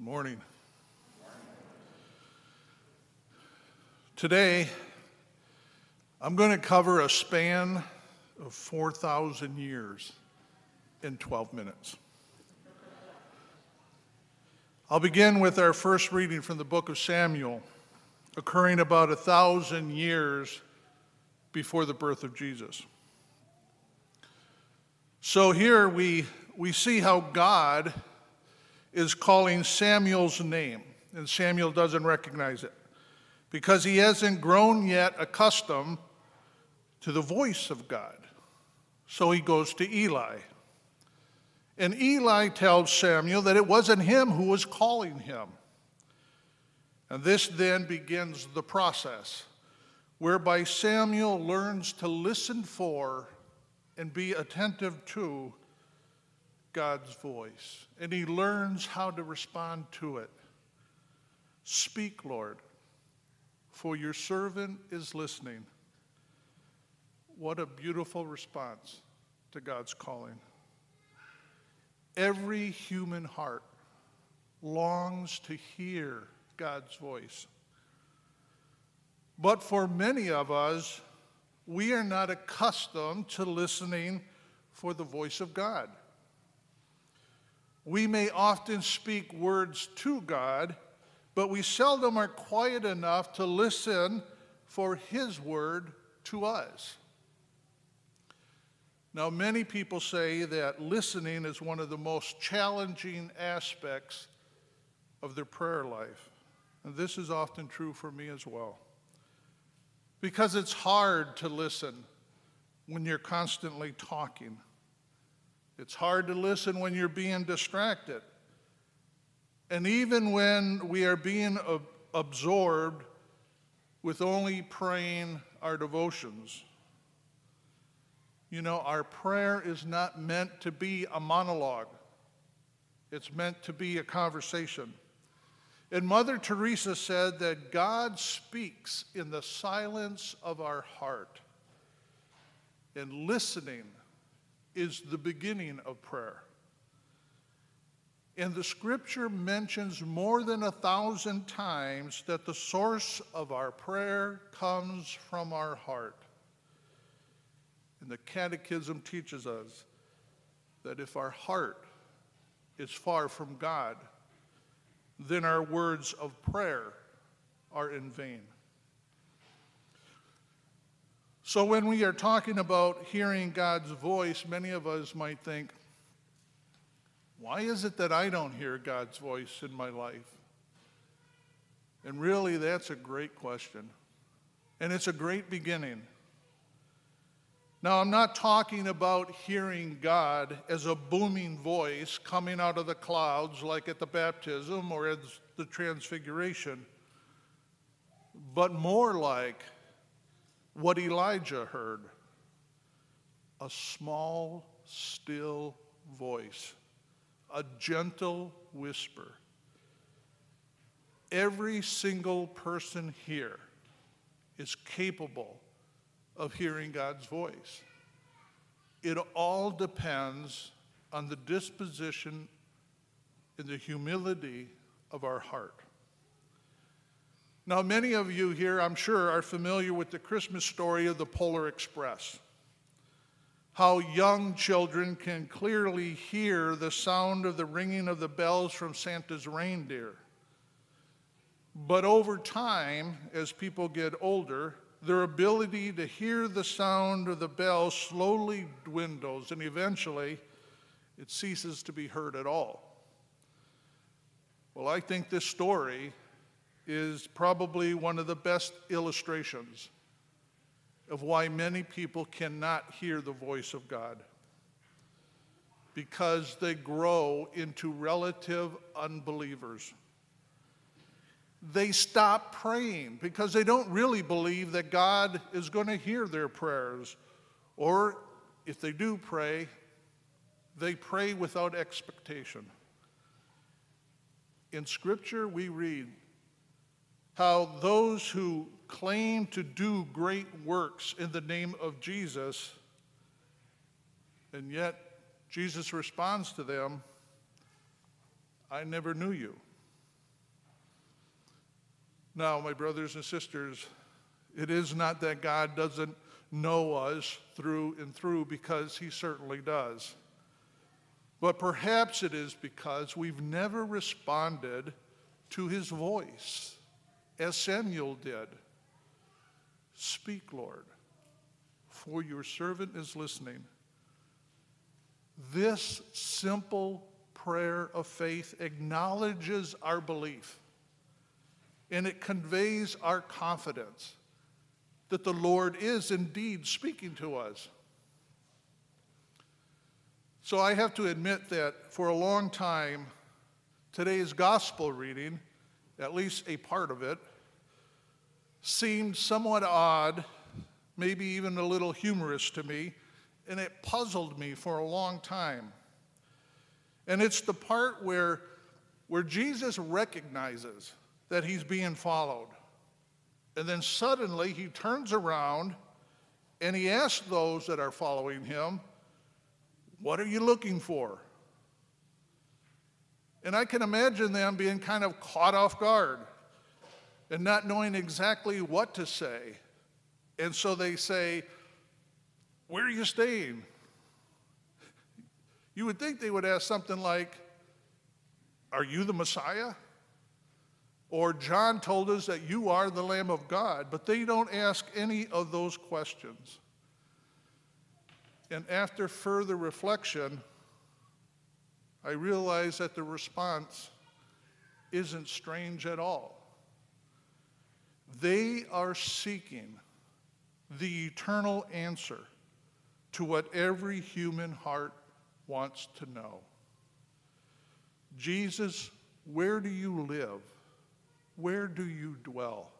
Good morning. Today, I'm going to cover a span of 4,000 years in 12 minutes. I'll begin with our first reading from the book of Samuel, occurring about a thousand years before the birth of Jesus. So here we, we see how God is calling Samuel's name, and Samuel doesn't recognize it because he hasn't grown yet accustomed to the voice of God. So he goes to Eli. And Eli tells Samuel that it wasn't him who was calling him. And this then begins the process whereby Samuel learns to listen for and be attentive to God's voice. And he learns how to respond to it. Speak, Lord, for your servant is listening. What a beautiful response to God's calling. Every human heart longs to hear God's voice. But for many of us, we are not accustomed to listening for the voice of God. We may often speak words to God, but we seldom are quiet enough to listen for His word to us. Now, many people say that listening is one of the most challenging aspects of their prayer life. And this is often true for me as well. Because it's hard to listen when you're constantly talking. It's hard to listen when you're being distracted. And even when we are being absorbed with only praying our devotions. You know, our prayer is not meant to be a monologue, it's meant to be a conversation. And Mother Teresa said that God speaks in the silence of our heart. And listening is the beginning of prayer. And the scripture mentions more than a thousand times that the source of our prayer comes from our heart. And the Catechism teaches us that if our heart is far from God, then our words of prayer are in vain. So, when we are talking about hearing God's voice, many of us might think, why is it that I don't hear God's voice in my life? And really, that's a great question. And it's a great beginning. Now, I'm not talking about hearing God as a booming voice coming out of the clouds like at the baptism or at the transfiguration, but more like what Elijah heard a small, still voice, a gentle whisper. Every single person here is capable of hearing God's voice. It all depends on the disposition and the humility of our heart. Now, many of you here, I'm sure, are familiar with the Christmas story of the Polar Express. How young children can clearly hear the sound of the ringing of the bells from Santa's reindeer. But over time, as people get older, their ability to hear the sound of the bell slowly dwindles, and eventually it ceases to be heard at all. Well, I think this story is probably one of the best illustrations of why many people cannot hear the voice of God because they grow into relative unbelievers they stop praying because they don't really believe that God is going to hear their prayers. Or if they do pray, they pray without expectation. In Scripture, we read how those who claim to do great works in the name of Jesus, and yet Jesus responds to them, I never knew you. Now, my brothers and sisters, it is not that God doesn't know us through and through, because He certainly does. But perhaps it is because we've never responded to His voice as Samuel did. Speak, Lord, for your servant is listening. This simple prayer of faith acknowledges our belief and it conveys our confidence that the Lord is indeed speaking to us. So I have to admit that for a long time, today's gospel reading, at least a part of it, seemed somewhat odd, maybe even a little humorous to me, and it puzzled me for a long time. And it's the part where, where Jesus recognizes that he's being followed. And then suddenly he turns around and he asks those that are following him, What are you looking for? And I can imagine them being kind of caught off guard and not knowing exactly what to say. And so they say, Where are you staying? You would think they would ask something like, Are you the Messiah? Or John told us that you are the Lamb of God, but they don't ask any of those questions. And after further reflection, I realize that the response isn't strange at all. They are seeking the eternal answer to what every human heart wants to know. Jesus, where do you live? Where do you dwell?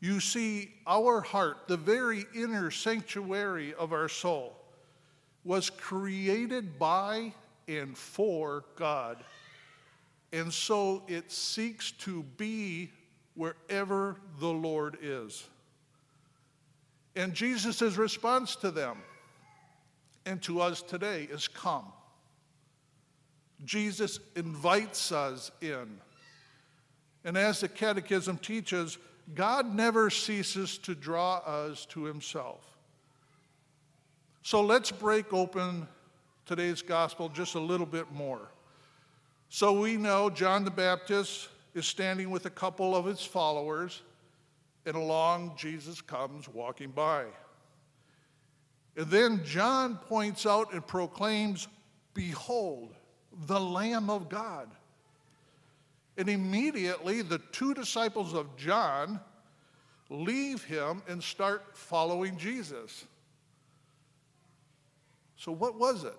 You see, our heart, the very inner sanctuary of our soul, was created by and for God. And so it seeks to be wherever the Lord is. And Jesus' response to them and to us today is come. Jesus invites us in. And as the Catechism teaches, God never ceases to draw us to Himself. So let's break open today's gospel just a little bit more. So we know John the Baptist is standing with a couple of his followers, and along Jesus comes walking by. And then John points out and proclaims, Behold, the Lamb of God. And immediately the two disciples of John leave him and start following Jesus. So, what was it?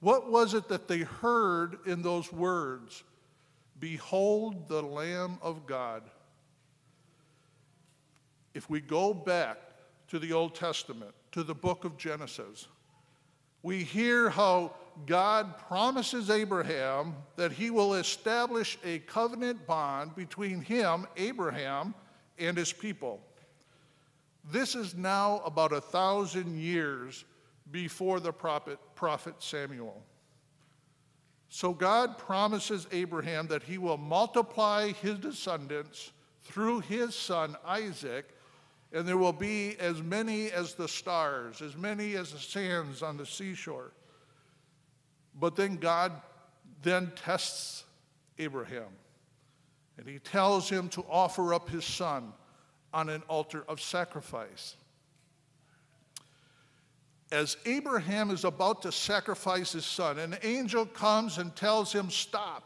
What was it that they heard in those words? Behold the Lamb of God. If we go back to the Old Testament, to the book of Genesis, we hear how God promises Abraham that he will establish a covenant bond between him, Abraham, and his people. This is now about a thousand years before the prophet, prophet Samuel. So God promises Abraham that he will multiply his descendants through his son Isaac and there will be as many as the stars, as many as the sands on the seashore. But then God then tests Abraham, and he tells him to offer up his son on an altar of sacrifice. As Abraham is about to sacrifice his son, an angel comes and tells him, Stop,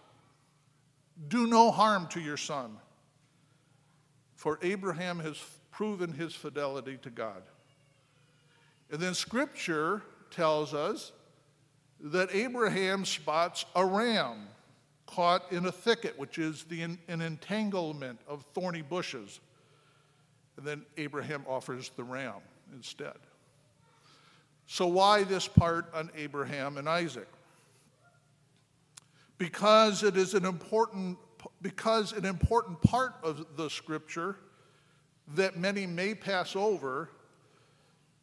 do no harm to your son. For Abraham has proven his fidelity to God. And then scripture tells us that Abraham spots a ram caught in a thicket, which is the, an entanglement of thorny bushes. And then Abraham offers the ram instead. So, why this part on Abraham and Isaac? Because it is an important, because an important part of the scripture that many may pass over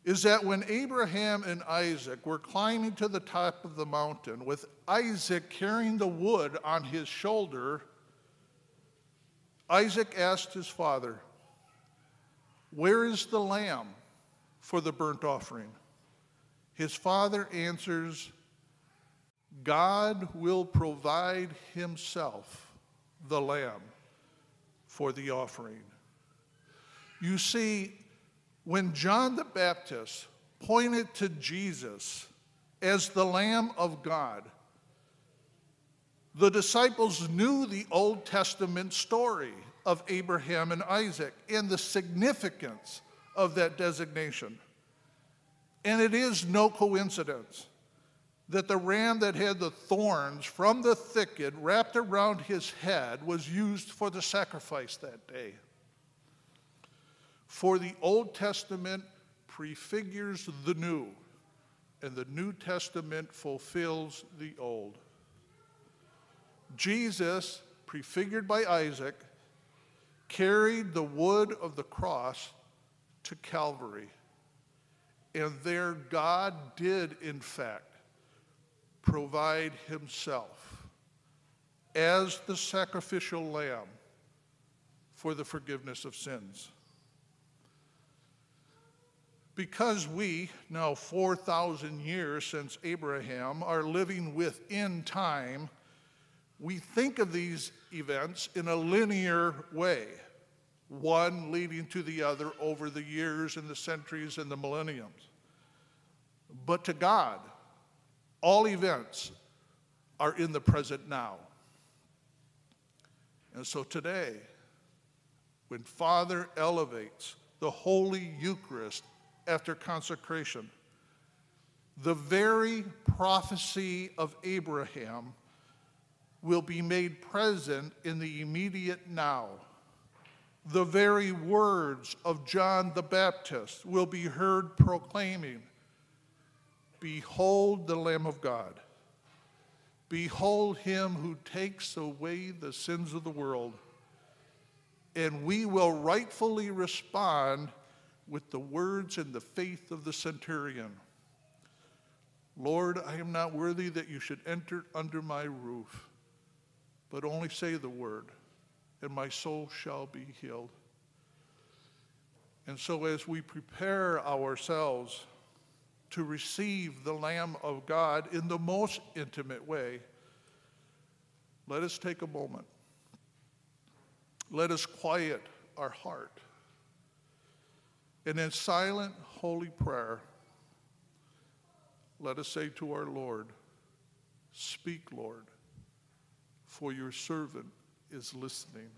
is that when Abraham and Isaac were climbing to the top of the mountain, with Isaac carrying the wood on his shoulder, Isaac asked his father, Where is the lamb for the burnt offering? His father answers, God will provide himself the lamb for the offering. You see, when John the Baptist pointed to Jesus as the Lamb of God, the disciples knew the Old Testament story of Abraham and Isaac and the significance of that designation. And it is no coincidence that the ram that had the thorns from the thicket wrapped around his head was used for the sacrifice that day. For the Old Testament prefigures the new, and the New Testament fulfills the old. Jesus, prefigured by Isaac, carried the wood of the cross to Calvary. And there, God did, in fact, provide himself as the sacrificial lamb for the forgiveness of sins. Because we, now 4,000 years since Abraham, are living within time, we think of these events in a linear way, one leading to the other over the years and the centuries and the millenniums. But to God, all events are in the present now. And so today, when Father elevates the Holy Eucharist after consecration, the very prophecy of Abraham will be made present in the immediate now. The very words of John the Baptist will be heard proclaiming, Behold the Lamb of God. Behold him who takes away the sins of the world. And we will rightfully respond with the words and the faith of the centurion Lord, I am not worthy that you should enter under my roof but only say the word, and my soul shall be healed. And so, as we prepare ourselves to receive the Lamb of God in the most intimate way, let us take a moment. Let us quiet our heart. And in silent, holy prayer, let us say to our Lord, Speak, Lord for your servant is listening.